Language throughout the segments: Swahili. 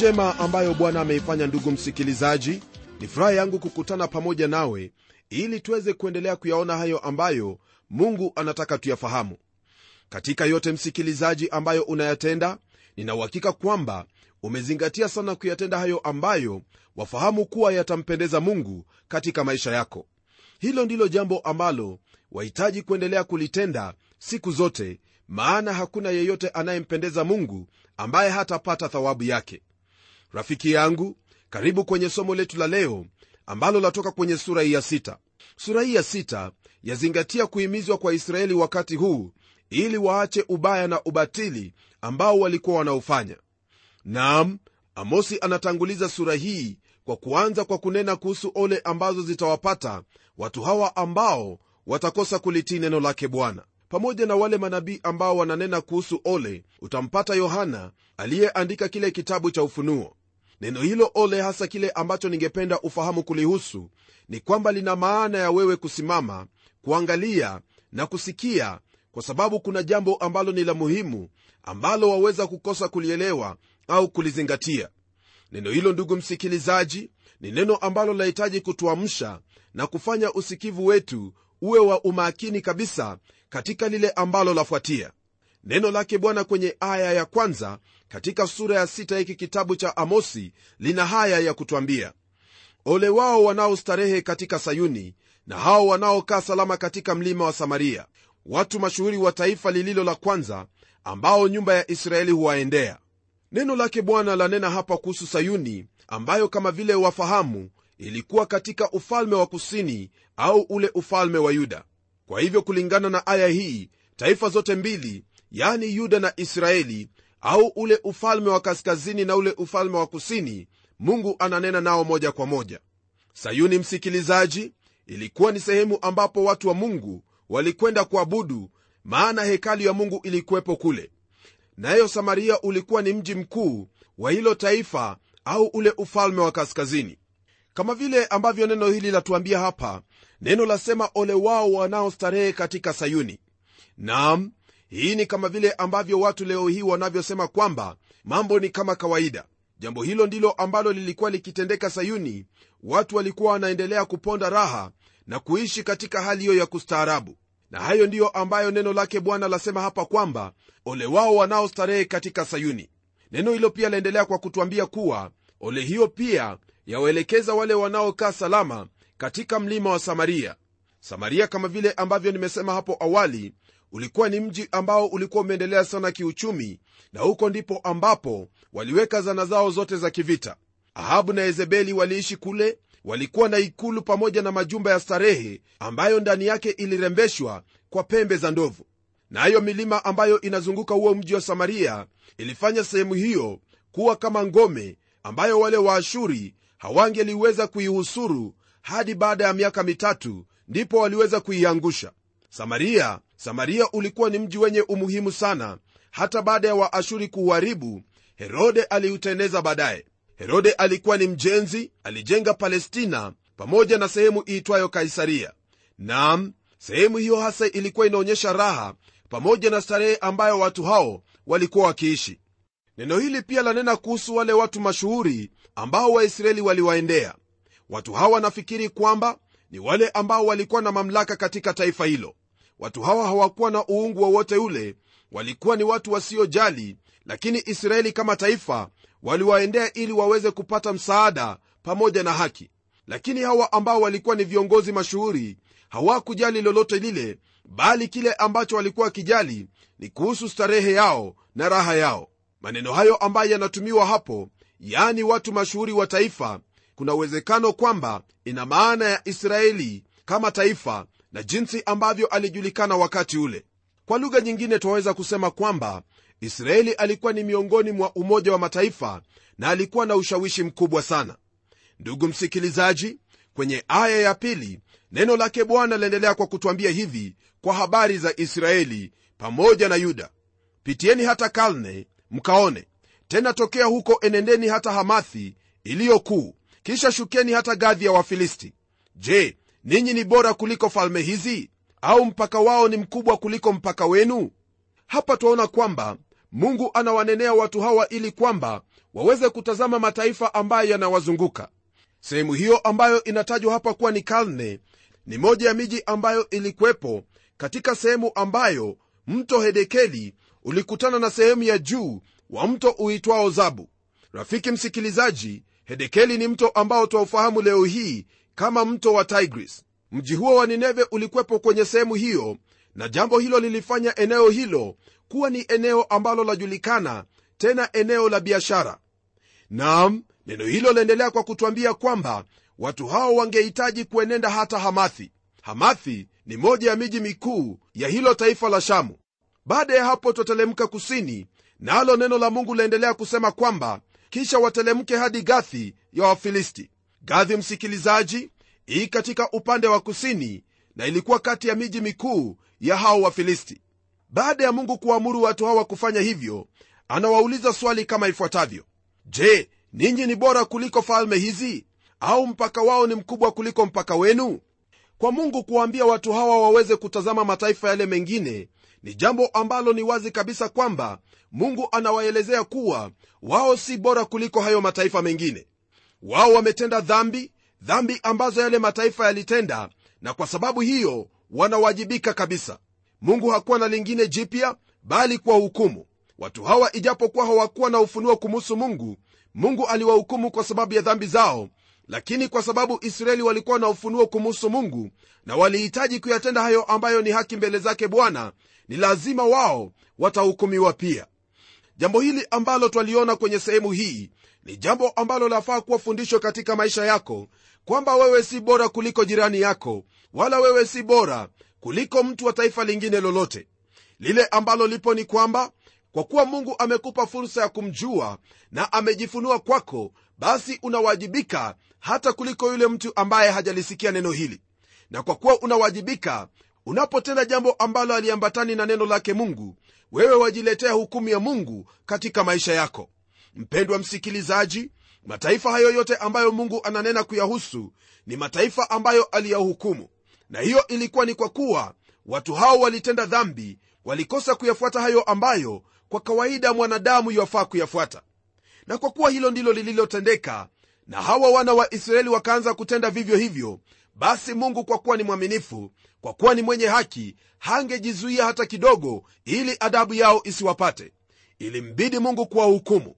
njema ambayo bwana ameifanya ndugu msikilizaji. Ni furaha yangu kukutana pamoja nawe ili tuweze kuendelea kuyaona hayo ambayo mungu anataka tuyafahamu. Katika yote msikilizaji ambayo unayatenda ninauhakika kwamba umezingatia sana kuyatenda hayo ambayo wafahamu kuwa yatampendeza mungu katika maisha yako. Hilo ndilo jambo ambalo wahitaji kuendelea kulitenda siku zote maana hakuna yeyote anayempendeza mungu ambaye hatapata thawabu yake rafiki yangu karibu kwenye somo letu la leo ambalo latoka kwenye sura hii ya sita. Sura hii ya sita yazingatia kuhimizwa kwa israeli wakati huu ili waache ubaya na ubatili ambao walikuwa wanaofanya naam amosi anatanguliza sura hii kwa kuanza kwa kunena kuhusu ole ambazo zitawapata watu hawa ambao watakosa kulitii neno lake bwana. Pamoja na wale manabii ambao wananena kuhusu ole utampata yohana aliyeandika kile kitabu cha ufunuo neno hilo ole hasa kile ambacho ningependa ufahamu kulihusu ni kwamba lina maana ya wewe kusimama kuangalia na kusikia kwa sababu kuna jambo ambalo ni la muhimu ambalo waweza kukosa kulielewa au kulizingatia. Neno hilo ndugu msikilizaji ni neno ambalo linahitaji kutuamsha na kufanya usikivu wetu uwe wa umakini kabisa katika lile ambalo lafuatia. Neno lake bwana kwenye aya ya kwanza katika sura ya sita hiki kitabu cha amosi lina haya ya kutwambia. Ole wao wanaostarehe katika sayuni na hao wanaokaa salama katika mlima wa samaria watu mashuhuri wa taifa lililo la kwanza ambao nyumba ya israeli huwaendea. Neno lake bwana lanena hapa kuhusu sayuni ambayo kama vile wafahamu ilikuwa katika ufalme wa kusini au ule ufalme wa yuda. Kwa hivyo kulingana na aya hii taifa zote mbili yani yuda na israeli au ule ufalme wa kaskazini na ule ufalme wa kusini mungu ananena nao moja kwa moja. Sayuni msikilizaji ilikuwa ni sehemu ambapo watu wa mungu walikwenda kuabudu maana hekalu ya mungu ilikuwepo kule. Nayo samaria ulikuwa ni mji mkuu wa hilo taifa au ule ufalme wa kaskazini. Kama vile ambavyo neno hili latuambia hapa neno lasema ole wao wanaostarehe katika sayuni. Nam hii ni kama vile ambavyo watu leo hii wanavyosema kwamba mambo ni kama kawaida. Jambo hilo ndilo ambalo lilikuwa likitendeka sayuni. Watu walikuwa wanaendelea kuponda raha na kuishi katika hali hiyo ya kustaarabu. Na hayo ndiyo ambayo neno lake bwana lasema hapa kwamba ole wao wanaostarehe katika sayuni. Neno hilo pia laendelea kwa kutwambia kuwa ole hiyo pia yawaelekeza wale wanaokaa salama katika mlima wa samaria. Samaria kama vile ambavyo nimesema hapo awali ulikuwa ni mji ambao ulikuwa umeendelea sana kiuchumi na huko ndipo ambapo waliweka zana zao zote za kivita. Ahabu na yezebeli waliishi kule walikuwa na ikulu pamoja na majumba ya starehe ambayo ndani yake ilirembeshwa kwa pembe za ndovu. Nayo na milima ambayo inazunguka huo mji wa samaria ilifanya sehemu hiyo kuwa kama ngome ambayo wale waashuri hawangeliweza kuihusuru hadi baada ya miaka mitatu ndipo waliweza kuiangusha. Samaria samaria ulikuwa ni mji wenye umuhimu sana hata baada ya waashuri kuuharibu herode aliuteneza baadaye. Herode alikuwa ni mjenzi alijenga palestina pamoja na sehemu iitwayo kaisaria. Nam sehemu hiyo hasa ilikuwa inaonyesha raha pamoja na starehe ambayo watu hao walikuwa wakiishi. Neno hili pia lanena kuhusu wale watu mashuhuri ambao waisraeli waliwaendea. Watu hawa wanafikiri kwamba ni wale ambao walikuwa na mamlaka katika taifa hilo watu hawa hawakuwa na uungu wowote ule. Walikuwa ni watu wasiojali lakini israeli kama taifa waliwaendea ili waweze kupata msaada pamoja na haki. Lakini hawa ambao walikuwa ni viongozi mashuhuri hawakujali lolote lile bali kile ambacho walikuwa wakijali ni kuhusu starehe yao na raha yao. Maneno hayo ambayo yanatumiwa hapo yaani watu mashuhuri wa taifa kuna uwezekano kwamba ina maana ya israeli kama taifa na jinsi ambavyo alijulikana wakati ule. Kwa lugha nyingine twaweza kusema kwamba israeli alikuwa ni miongoni mwa umoja wa mataifa na alikuwa na ushawishi mkubwa sana. Ndugu msikilizaji kwenye aya ya pili neno lake bwana laendelea kwa kutwambia hivi kwa habari za israeli pamoja na yuda. Pitieni hata kalne mkaone. Tena tokea huko enendeni hata hamathi iliyokuu kisha shukeni hata gadhi ya wafilisti. Je ninyi ni bora kuliko falme hizi? Au mpaka wao ni mkubwa kuliko mpaka wenu? Hapa twaona kwamba mungu anawanenea watu hawa ili kwamba waweze kutazama mataifa ambayo yanawazunguka. Sehemu hiyo ambayo inatajwa hapa kuwa ni kalne ni moja ya miji ambayo ilikuwepo katika sehemu ambayo mto hedekeli ulikutana na sehemu ya juu wa mto uitwao zabu. Rafiki msikilizaji hedekeli ni mto ambao twaufahamu leo hii kama mto wa tigris. Mji huo wa nineve ulikwepo kwenye sehemu hiyo na jambo hilo lilifanya eneo hilo kuwa ni eneo ambalo lajulikana tena eneo la biashara. Naam neno hilo laendelea kwa kutwambia kwamba watu hao wangehitaji kuenenda hata hamathi. Hamathi ni moja ya miji mikuu ya hilo taifa la shamu. Baada ya hapo twatelemka kusini nalo na neno la mungu laendelea kusema kwamba kisha watelemke hadi gathi ya wafilisti gathi msikilizaji hii katika upande wa kusini na ilikuwa kati ya miji mikuu ya hao wafilisti. Baada ya mungu kuamuru watu hawa kufanya hivyo anawauliza swali kama ifuatavyo. Je ninyi ni bora kuliko falme hizi? Au mpaka wao ni mkubwa kuliko mpaka wenu? Kwa mungu kuwaambia watu hawa waweze kutazama mataifa yale mengine ni jambo ambalo ni wazi kabisa kwamba mungu anawaelezea kuwa wao si bora kuliko hayo mataifa mengine wao wametenda dhambi dhambi ambazo yale mataifa yalitenda na kwa sababu hiyo wanawajibika kabisa. Mungu hakuwa na lingine jipya bali kwa hukumu. Watu hawa ijapokuwa hawakuwa na ufunuo kumuhusu mungu mungu aliwahukumu kwa sababu ya dhambi zao lakini kwa sababu israeli walikuwa na ufunuo kumuhusu mungu na walihitaji kuyatenda hayo ambayo ni haki mbele zake bwana ni lazima wao watahukumiwa pia. Jambo hili ambalo twaliona kwenye sehemu hii ni jambo ambalo lafaa kuwa fundisho katika maisha yako kwamba wewe si bora kuliko jirani yako wala wewe si bora kuliko mtu wa taifa lingine lolote. Lile ambalo lipo ni kwamba kwa kuwa mungu amekupa fursa ya kumjua na amejifunua kwako basi unawajibika hata kuliko yule mtu ambaye hajalisikia neno hili. Na kwa kuwa unawajibika unapotenda jambo ambalo aliambatani na neno lake mungu wewe wajiletea hukumu ya mungu katika maisha yako mpendwa msikilizaji mataifa hayo yote ambayo mungu ananena kuyahusu ni mataifa ambayo aliyahukumu. Na hiyo ilikuwa ni kwa kuwa watu hao walitenda dhambi walikosa kuyafuata hayo ambayo kwa kawaida mwanadamu yafaa kuyafuata. Na kwa kuwa hilo ndilo lililotendeka na hawa wana wa israeli wakaanza kutenda vivyo hivyo basi mungu kwa kuwa ni mwaminifu kwa kuwa ni mwenye haki hangejizuia hata kidogo ili adabu yao isiwapate. Ilimbidi mungu kuwahukumu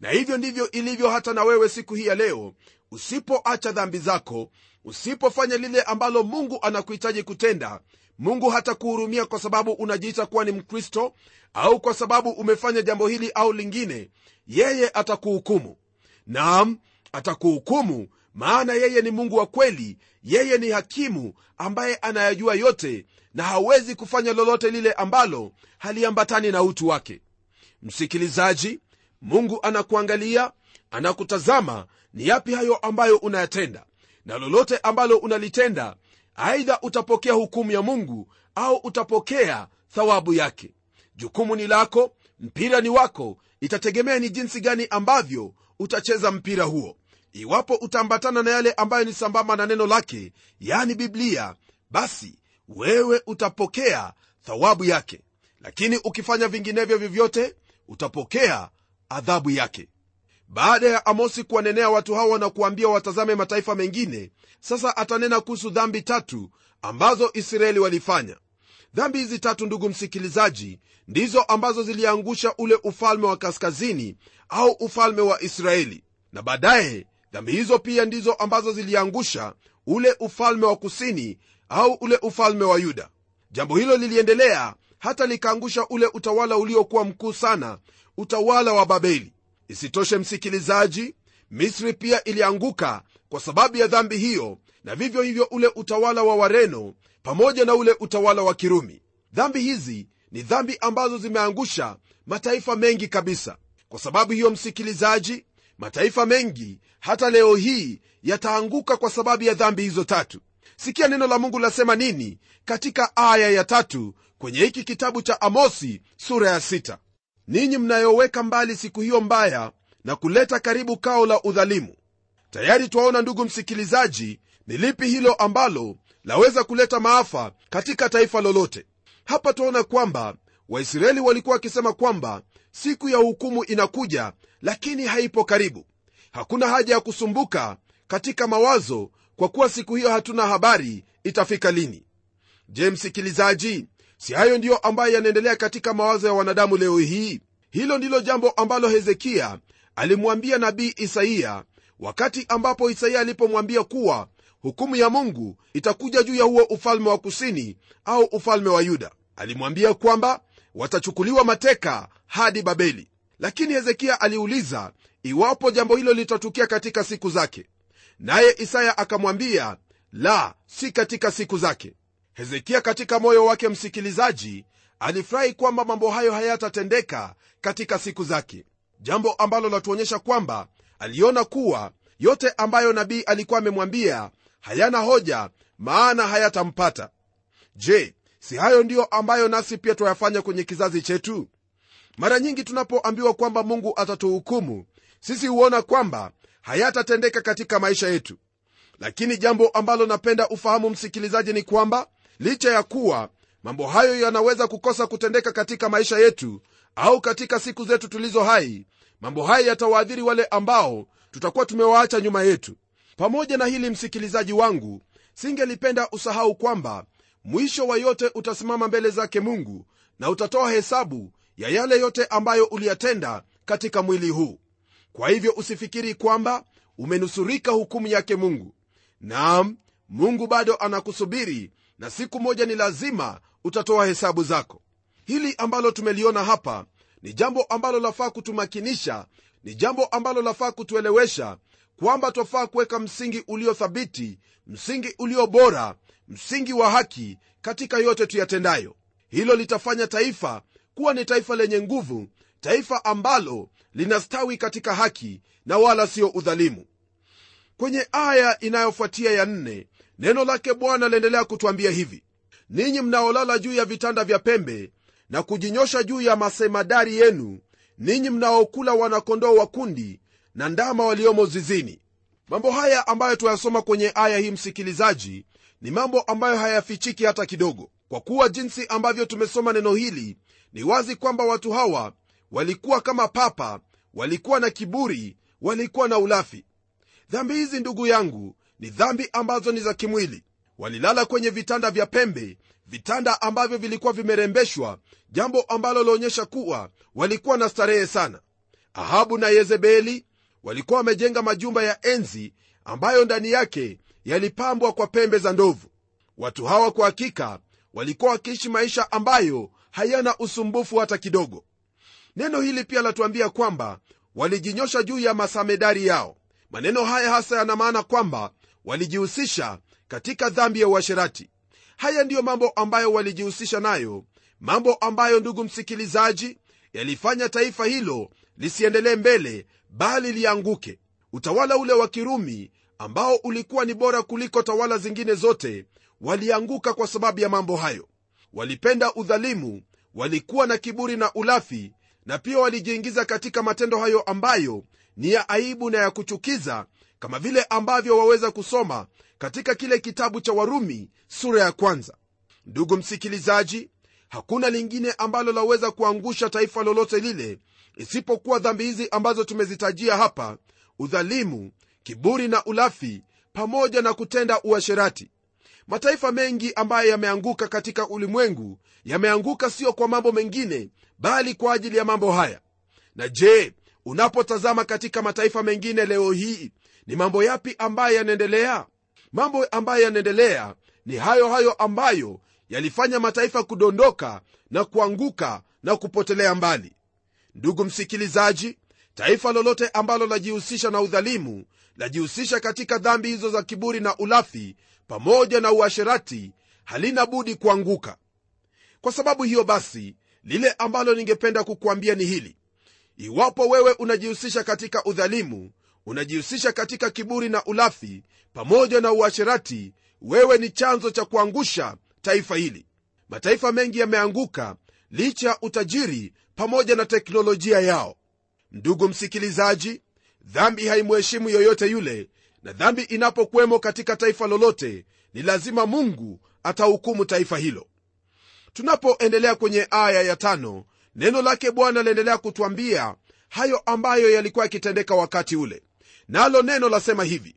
na hivyo ndivyo ilivyo hata na wewe siku hii ya leo. Usipoacha dhambi zako usipofanya lile ambalo mungu anakuhitaji kutenda mungu hatakuhurumia kwa sababu unajiita kuwa ni mkristo au kwa sababu umefanya jambo hili au lingine. Yeye atakuhukumu. Naam atakuhukumu maana yeye ni mungu wa kweli. Yeye ni hakimu ambaye anayajua yote na hawezi kufanya lolote lile ambalo haliambatani na utu wake. Msikilizaji mungu anakuangalia anakutazama ni yapi hayo ambayo unayatenda na lolote ambalo unalitenda aidha utapokea hukumu ya mungu au utapokea thawabu yake. Jukumu ni lako mpira ni wako itategemea ni jinsi gani ambavyo utacheza mpira huo. Iwapo utaambatana na yale ambayo ni sambamba na neno lake yani biblia basi wewe utapokea thawabu yake. Lakini ukifanya vinginevyo vyovyote utapokea adhabu yake. Baada ya amosi kuwanenea watu hawa na kuambia watazame mataifa mengine sasa atanena kuhusu dhambi tatu ambazo israeli walifanya. Dhambi hizi tatu ndugu msikilizaji ndizo ambazo ziliangusha ule ufalme wa kaskazini au ufalme wa israeli. Na baadaye dhambi hizo pia ndizo ambazo ziliangusha ule ufalme wa kusini au ule ufalme wa yuda. Jambo hilo liliendelea hata likaangusha ule utawala uliokuwa mkuu sana utawala wa babeli. Isitoshe msikilizaji misri pia ilianguka kwa sababu ya dhambi hiyo na vivyo hivyo ule utawala wa wareno pamoja na ule utawala wa kirumi. Dhambi hizi ni dhambi ambazo zimeangusha mataifa mengi kabisa. Kwa sababu hiyo msikilizaji mataifa mengi hata leo hii yataanguka kwa sababu ya dhambi hizo tatu. Sikia neno la mungu lasema nini katika aya ya tatu kwenye hiki kitabu cha amosi sura ya sita ninyi mnayoweka mbali siku hiyo mbaya na kuleta karibu kao la udhalimu. Tayari twaona ndugu msikilizaji ni lipi hilo ambalo laweza kuleta maafa katika taifa lolote. Hapa twaona kwamba waisraeli walikuwa wakisema kwamba siku ya hukumu inakuja lakini haipo karibu. Hakuna haja ya kusumbuka katika mawazo kwa kuwa siku hiyo hatuna habari itafika lini. Je msikilizaji si hayo ndiyo ambayo yanaendelea katika mawazo ya wanadamu leo hii? Hilo ndilo jambo ambalo hezekia alimwambia nabii isaiya wakati ambapo isaiya alipomwambia kuwa hukumu ya mungu itakuja juu ya huo ufalme wa kusini au ufalme wa yuda. Alimwambia kwamba watachukuliwa mateka hadi babeli. Lakini hezekia aliuliza iwapo jambo hilo litatukia katika siku zake. Naye isaya akamwambia la si katika siku zake hezekia katika moyo wake msikilizaji alifurahi kwamba mambo hayo hayatatendeka katika siku zake. Jambo ambalo latuonyesha kwamba aliona kuwa yote ambayo nabii alikuwa amemwambia hayana hoja maana hayatampata. Je si hayo ndiyo ambayo nasi pia twayafanya kwenye kizazi chetu? Mara nyingi tunapoambiwa kwamba mungu atatuhukumu sisi huona kwamba hayatatendeka katika maisha yetu. Lakini jambo ambalo napenda ufahamu msikilizaji ni kwamba licha ya kuwa mambo hayo yanaweza kukosa kutendeka katika maisha yetu au katika siku zetu tulizo hai mambo haya yatawaadhiri wale ambao tutakuwa tumewaacha nyuma yetu. Pamoja na hili msikilizaji wangu singelipenda usahau kwamba mwisho wa yote utasimama mbele zake mungu na utatoa hesabu ya yale yote ambayo uliyatenda katika mwili huu. Kwa hivyo usifikiri kwamba umenusurika hukumu yake mungu. Naam mungu bado anakusubiri na siku moja ni lazima utatoa hesabu zako. Hili ambalo tumeliona hapa ni jambo ambalo lafaa kutumakinisha ni jambo ambalo lafaa kutuelewesha kwamba twafaa kuweka msingi uliothabiti msingi ulio bora msingi wa haki katika yote tuyatendayo. Hilo litafanya taifa kuwa ni taifa lenye nguvu taifa ambalo linastawi katika haki na wala sio udhalimu. Kwenye aya inayofuatia ya nne neno lake bwana laendelea kutwambia hivi. Ninyi mnaolala juu ya vitanda vya pembe na kujinyosha juu ya masemadari yenu ninyi mnaokula wanakondoo wa kundi na ndama waliomo zizini. Mambo haya ambayo tuyasoma kwenye aya hii msikilizaji ni mambo ambayo hayafichiki hata kidogo. Kwa kuwa jinsi ambavyo tumesoma neno hili ni wazi kwamba watu hawa walikuwa kama papa walikuwa na kiburi walikuwa na ulafi. Dhambi hizi ndugu yangu ni dhambi ambazo ni za kimwili. Walilala kwenye vitanda vya pembe vitanda ambavyo vilikuwa vimerembeshwa jambo ambalo laonyesha kuwa walikuwa na starehe sana. Ahabu na yezebeli walikuwa wamejenga majumba ya enzi ambayo ndani yake yalipambwa kwa pembe za ndovu. Watu hawa kwa hakika walikuwa wakiishi maisha ambayo hayana usumbufu hata kidogo. Neno hili pia latuambia kwamba walijinyosha juu ya masamedari yao. Maneno haya hasa yana maana kwamba walijihusisha katika dhambi ya uasherati. Haya ndiyo mambo ambayo walijihusisha nayo mambo ambayo ndugu msikilizaji yalifanya taifa hilo lisiendelee mbele bali lianguke. Utawala ule wa kirumi ambao ulikuwa ni bora kuliko tawala zingine zote walianguka kwa sababu ya mambo hayo. Walipenda udhalimu walikuwa na kiburi na ulafi na pia walijiingiza katika matendo hayo ambayo ni ya aibu na ya kuchukiza kama vile ambavyo waweza kusoma katika kile kitabu cha warumi sura ya kwanza. Ndugu msikilizaji hakuna lingine ambalo laweza kuangusha taifa lolote lile isipokuwa dhambi hizi ambazo tumezitajia hapa udhalimu kiburi na ulafi pamoja na kutenda uasherati. Mataifa mengi ambayo yameanguka katika ulimwengu yameanguka sio kwa mambo mengine bali kwa ajili ya mambo haya. Na je unapotazama katika mataifa mengine leo hii ni mambo yapi ambayo yanaendelea? Mambo ambayo yanaendelea ni hayo hayo ambayo yalifanya mataifa kudondoka na kuanguka na kupotelea mbali. Ndugu msikilizaji taifa lolote ambalo lajihusisha na udhalimu lajihusisha katika dhambi hizo za kiburi na ulafi pamoja na uasherati halina budi kuanguka. Kwa sababu hiyo basi lile ambalo ningependa kukuambia ni hili. Iwapo wewe unajihusisha katika udhalimu unajihusisha katika kiburi na ulafi pamoja na uasherati wewe ni chanzo cha kuangusha taifa hili. Mataifa mengi yameanguka licha ya utajiri pamoja na teknolojia yao. Ndugu msikilizaji dhambi haimheshimu yoyote yule na dhambi inapokwemo katika taifa lolote ni lazima mungu atahukumu taifa hilo. Tunapoendelea kwenye aya ya tano neno lake bwana laendelea kutwambia hayo ambayo yalikuwa yakitendeka wakati ule nalo neno lasema hivi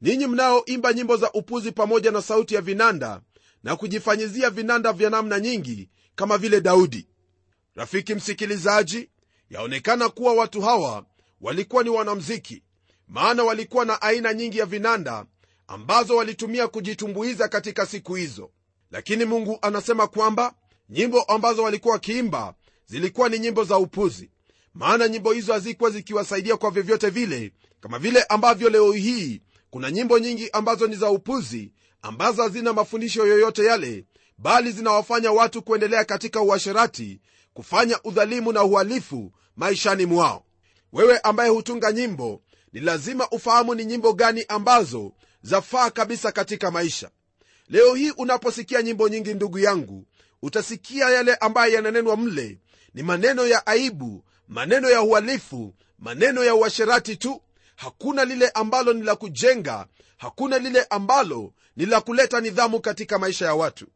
ninyi mnaoimba nyimbo za upuzi pamoja na sauti ya vinanda na kujifanyizia vinanda vya namna nyingi kama vile daudi. Rafiki msikilizaji yaonekana kuwa watu hawa walikuwa ni wanamziki maana walikuwa na aina nyingi ya vinanda ambazo walitumia kujitumbuiza katika siku hizo. Lakini mungu anasema kwamba nyimbo ambazo walikuwa wakiimba zilikuwa ni nyimbo za upuzi maana nyimbo hizo hazikuwa zikiwasaidia kwa vyovyote vile kama vile ambavyo leo hii kuna nyimbo nyingi ambazo ni za upuzi ambazo hazina mafundisho yoyote yale bali zinawafanya watu kuendelea katika uasherati kufanya udhalimu na uhalifu maishani mwao. Wewe ambaye hutunga nyimbo ni lazima ufahamu ni nyimbo gani ambazo zafaa kabisa katika maisha. Leo hii unaposikia nyimbo nyingi ndugu yangu utasikia yale ambayo yananenwa mle. Ni maneno ya aibu maneno ya uhalifu maneno ya uasherati tu hakuna lile ambalo ni la kujenga hakuna lile ambalo ni la kuleta nidhamu katika maisha ya watu.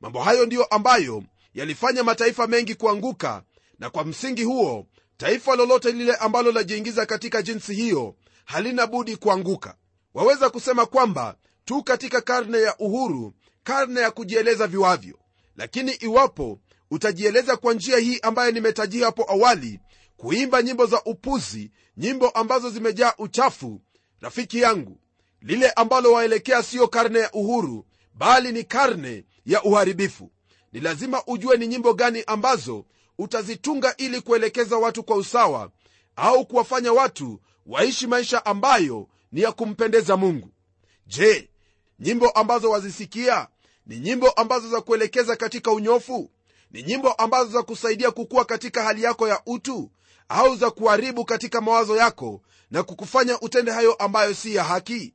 Mambo hayo ndiyo ambayo yalifanya mataifa mengi kuanguka na kwa msingi huo taifa lolote lile ambalo lajiingiza katika jinsi hiyo halina budi kuanguka. Waweza kusema kwamba tu katika karne ya uhuru karne ya kujieleza viwavyo. Lakini iwapo utajieleza kwa njia hii ambayo nimetajia hapo awali kuimba nyimbo za upuzi nyimbo ambazo zimejaa uchafu rafiki yangu. Lile ambalo waelekea siyo karne ya uhuru bali ni karne ya uharibifu. Ni lazima ujue ni nyimbo gani ambazo utazitunga ili kuelekeza watu kwa usawa au kuwafanya watu waishi maisha ambayo ni ya kumpendeza mungu. Je nyimbo ambazo wazisikia ni nyimbo ambazo za kuelekeza katika unyofu? Ni nyimbo ambazo za kusaidia kukua katika hali yako ya utu au za kuharibu katika mawazo yako na kukufanya utende hayo ambayo si ya haki?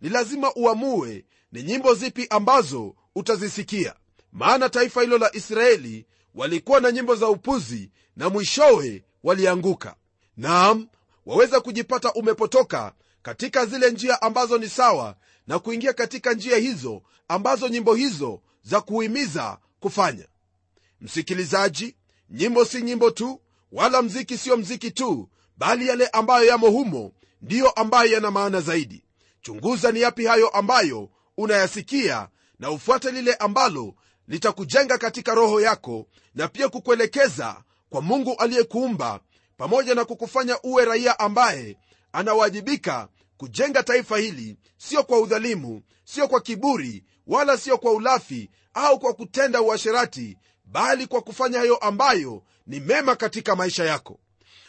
Ni lazima uamue ni nyimbo zipi ambazo utazisikia. Maana taifa hilo la israeli walikuwa na nyimbo za upuzi na mwishowe walianguka. Naam waweza kujipata umepotoka katika zile njia ambazo ni sawa na kuingia katika njia hizo ambazo nyimbo hizo za kuhimiza kufanya. Msikilizaji nyimbo si nyimbo tu wala mziki siyo mziki tu bali yale ambayo yamo humo ndiyo ambayo yana maana zaidi. Chunguza ni yapi hayo ambayo unayasikia na ufuate lile ambalo litakujenga katika roho yako na pia kukuelekeza kwa mungu aliyekuumba pamoja na kukufanya uwe raia ambaye anawajibika kujenga taifa hili sio kwa udhalimu sio kwa kiburi wala sio kwa ulafi au kwa kutenda uasherati bali kwa kufanya hayo ambayo ni mema katika maisha yako.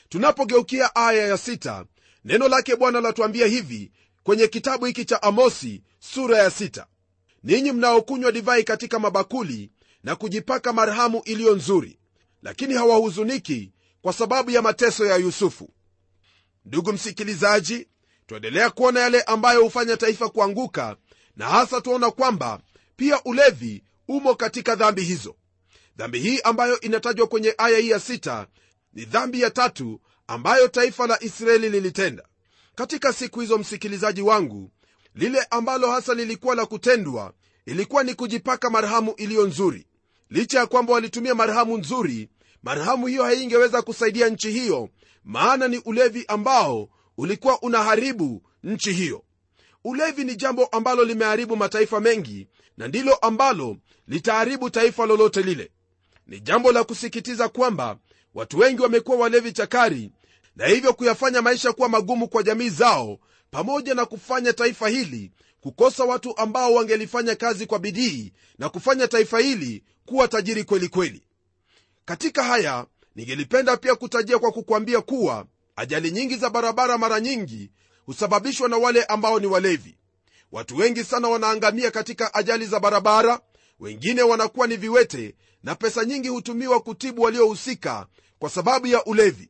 Tunapogeukia aya ya sita, neno lake bwana latuambia hivi kwenye kitabu hiki cha amosi sura ya sita. ninyi mnaokunywa divai katika mabakuli na kujipaka marhamu iliyo nzuri lakini hawahuzuniki kwa sababu ya mateso ya yusufu. Ndugu msikilizaji twaendelea kuona yale ambayo hufanya taifa kuanguka na hasa tuona kwamba pia ulevi umo katika dhambi hizo dhambi hii ambayo inatajwa kwenye aya hii ya sita ni dhambi ya tatu ambayo taifa la israeli lilitenda. Katika siku hizo msikilizaji wangu lile ambalo hasa lilikuwa la kutendwa ilikuwa ni kujipaka marhamu iliyo nzuri. Licha ya kwamba walitumia marhamu nzuri marhamu hiyo haingeweza kusaidia nchi hiyo maana ni ulevi ambao ulikuwa unaharibu nchi hiyo. Ulevi ni jambo ambalo limeharibu mataifa mengi na ndilo ambalo litaharibu taifa lolote lile ni jambo la kusikitiza kwamba watu wengi wamekuwa walevi chakari na hivyo kuyafanya maisha kuwa magumu kwa jamii zao pamoja na kufanya taifa hili kukosa watu ambao wangelifanya kazi kwa bidii na kufanya taifa hili kuwa tajiri kweli kweli. Katika haya ningelipenda pia kutajia kwa kukwambia kuwa ajali nyingi za barabara mara nyingi husababishwa na wale ambao ni walevi. Watu wengi sana wanaangamia katika ajali za barabara wengine wanakuwa ni viwete na pesa nyingi hutumiwa kutibu waliohusika kwa sababu ya ulevi.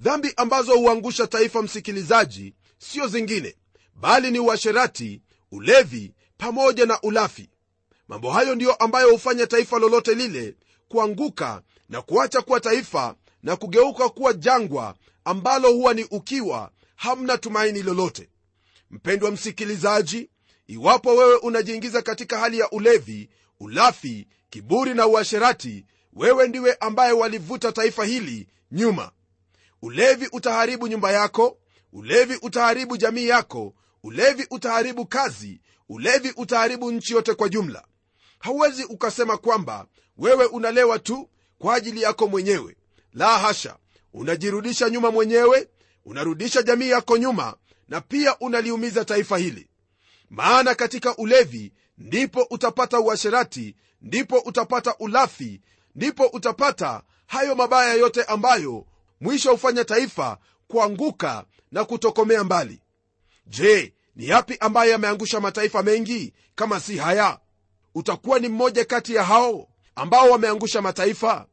Dhambi ambazo huangusha taifa msikilizaji sio zingine bali ni uasherati ulevi pamoja na ulafi. Mambo hayo ndiyo ambayo hufanya taifa lolote lile kuanguka na kuacha kuwa taifa na kugeuka kuwa jangwa ambalo huwa ni ukiwa hamna tumaini lolote. Mpendwa msikilizaji iwapo wewe unajiingiza katika hali ya ulevi ulafi kiburi na uasherati wewe ndiwe ambaye walivuta taifa hili nyuma. Ulevi utaharibu nyumba yako ulevi utaharibu jamii yako ulevi utaharibu kazi ulevi utaharibu nchi yote kwa jumla. Hauwezi ukasema kwamba wewe unalewa tu kwa ajili yako mwenyewe. La hasha unajirudisha nyuma mwenyewe unarudisha jamii yako nyuma na pia unaliumiza taifa hili. Maana katika ulevi ndipo utapata uasherati ndipo utapata ulafi ndipo utapata hayo mabaya yote ambayo mwisho hufanya taifa kuanguka na kutokomea mbali. Je ni yapi ambayo yameangusha mataifa mengi kama si haya? Utakuwa ni mmoja kati ya hao ambao wameangusha mataifa?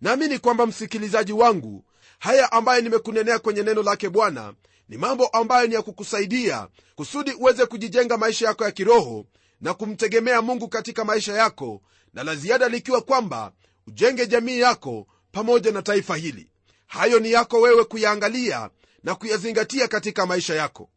Naamini kwamba msikilizaji wangu haya ambayo nimekunenea kwenye neno lake bwana ni mambo ambayo ni ya kukusaidia kusudi uweze kujijenga maisha yako ya kiroho na kumtegemea mungu katika maisha yako na la ziada likiwa kwamba ujenge jamii yako pamoja na taifa hili. Hayo ni yako wewe kuyaangalia na kuyazingatia katika maisha yako.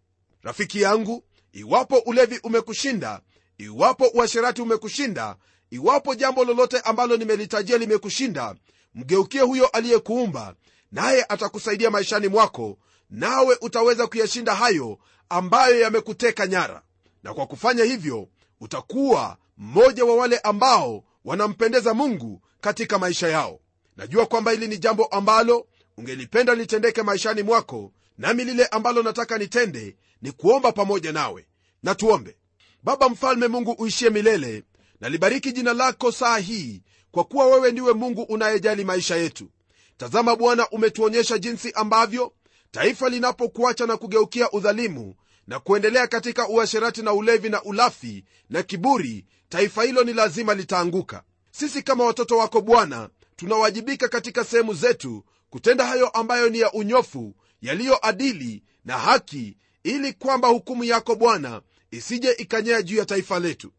Rafiki yangu iwapo ulevi umekushinda iwapo uasherati umekushinda iwapo jambo lolote ambalo nimelitajia limekushinda mgeukie huyo aliyekuumba naye atakusaidia maishani mwako nawe utaweza kuyashinda hayo ambayo yamekuteka nyara. Na kwa kufanya hivyo utakuwa mmoja wa wale ambao wanampendeza mungu katika maisha yao. Najua kwamba hili ni jambo ambalo ungelipenda litendeke maishani mwako nami lile ambalo nataka nitende ni kuomba pamoja nawe. Na tuombe. Baba mfalme mungu uishie milele nalibariki jina lako saa hii kwa kuwa wewe ndiwe mungu unayejali maisha yetu. Tazama bwana umetuonyesha jinsi ambavyo taifa linapokuacha na kugeukia udhalimu na kuendelea katika uasherati na ulevi na ulafi na kiburi taifa hilo ni lazima litaanguka. Sisi kama watoto wako bwana tunawajibika katika sehemu zetu kutenda hayo ambayo ni ya unyofu yaliyoadili na haki ili kwamba hukumu yako bwana isije ikanyea juu ya taifa letu.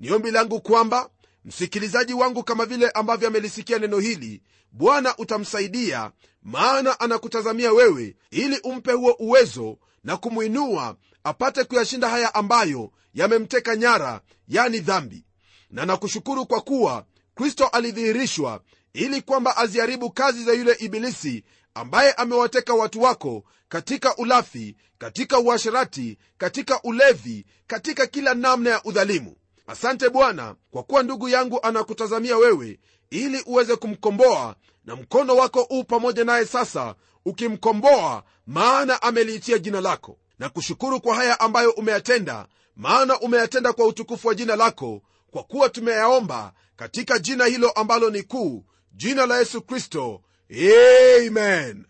Ni langu kwamba msikilizaji wangu kama vile ambavyo amelisikia neno hili bwana utamsaidia maana anakutazamia wewe ili umpe huo uwezo na kumwinua apate kuyashinda haya ambayo yamemteka nyara yani dhambi. Na nakushukuru kwa kuwa kristo alidhihirishwa ili kwamba aziharibu kazi za yule ibilisi ambaye amewateka watu wako katika ulafi katika uasherati katika ulevi katika kila namna ya udhalimu. Asante bwana kwa kuwa ndugu yangu anakutazamia wewe ili uweze kumkomboa na mkono wako uu pamoja naye sasa ukimkomboa maana ameliitia jina lako na kushukuru kwa haya ambayo umeyatenda maana umeyatenda kwa utukufu wa jina lako kwa kuwa tumeyaomba katika jina hilo ambalo ni kuu jina la yesu kristo. Amen.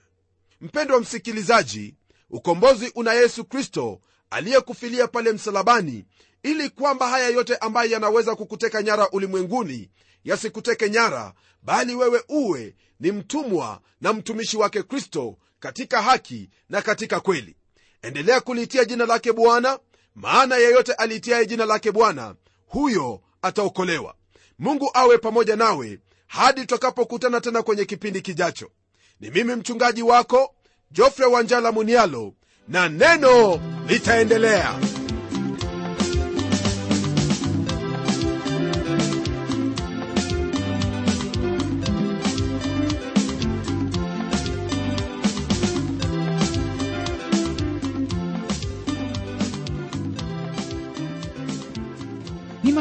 Mpendwa msikilizaji ukombozi una yesu kristo aliyekufilia pale msalabani ili kwamba haya yote ambayo yanaweza kukuteka nyara ulimwenguni yasikuteke nyara bali wewe uwe ni mtumwa na mtumishi wake kristo katika haki na katika kweli endelea kuliitia jina lake bwana maana yeyote aliitiaye jina lake bwana huyo ataokolewa. Mungu awe pamoja nawe hadi tutakapokutana tena kwenye kipindi kijacho. Ni mimi mchungaji wako jofre wanjala munialo na neno litaendelea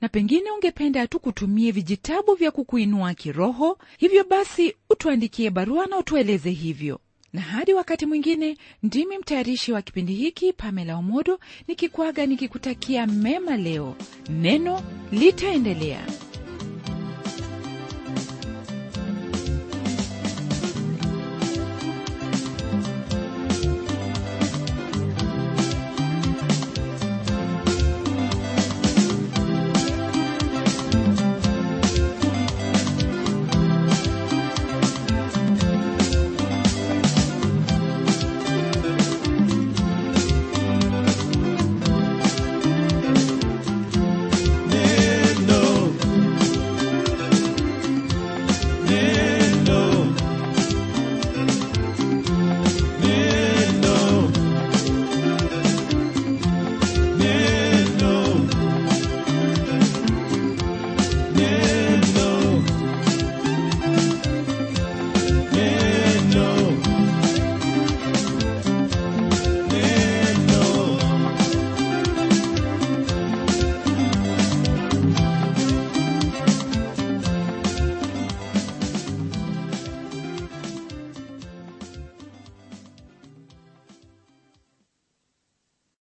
na pengine ungependa tu kutumie vijitabu vya kukuinua kiroho hivyo basi utuandikie barua na utueleze hivyo. Na hadi wakati mwingine ndimi mtayarishi wa kipindi hiki pamela omodo nikikwaga nikikutakia mema leo. Neno litaendelea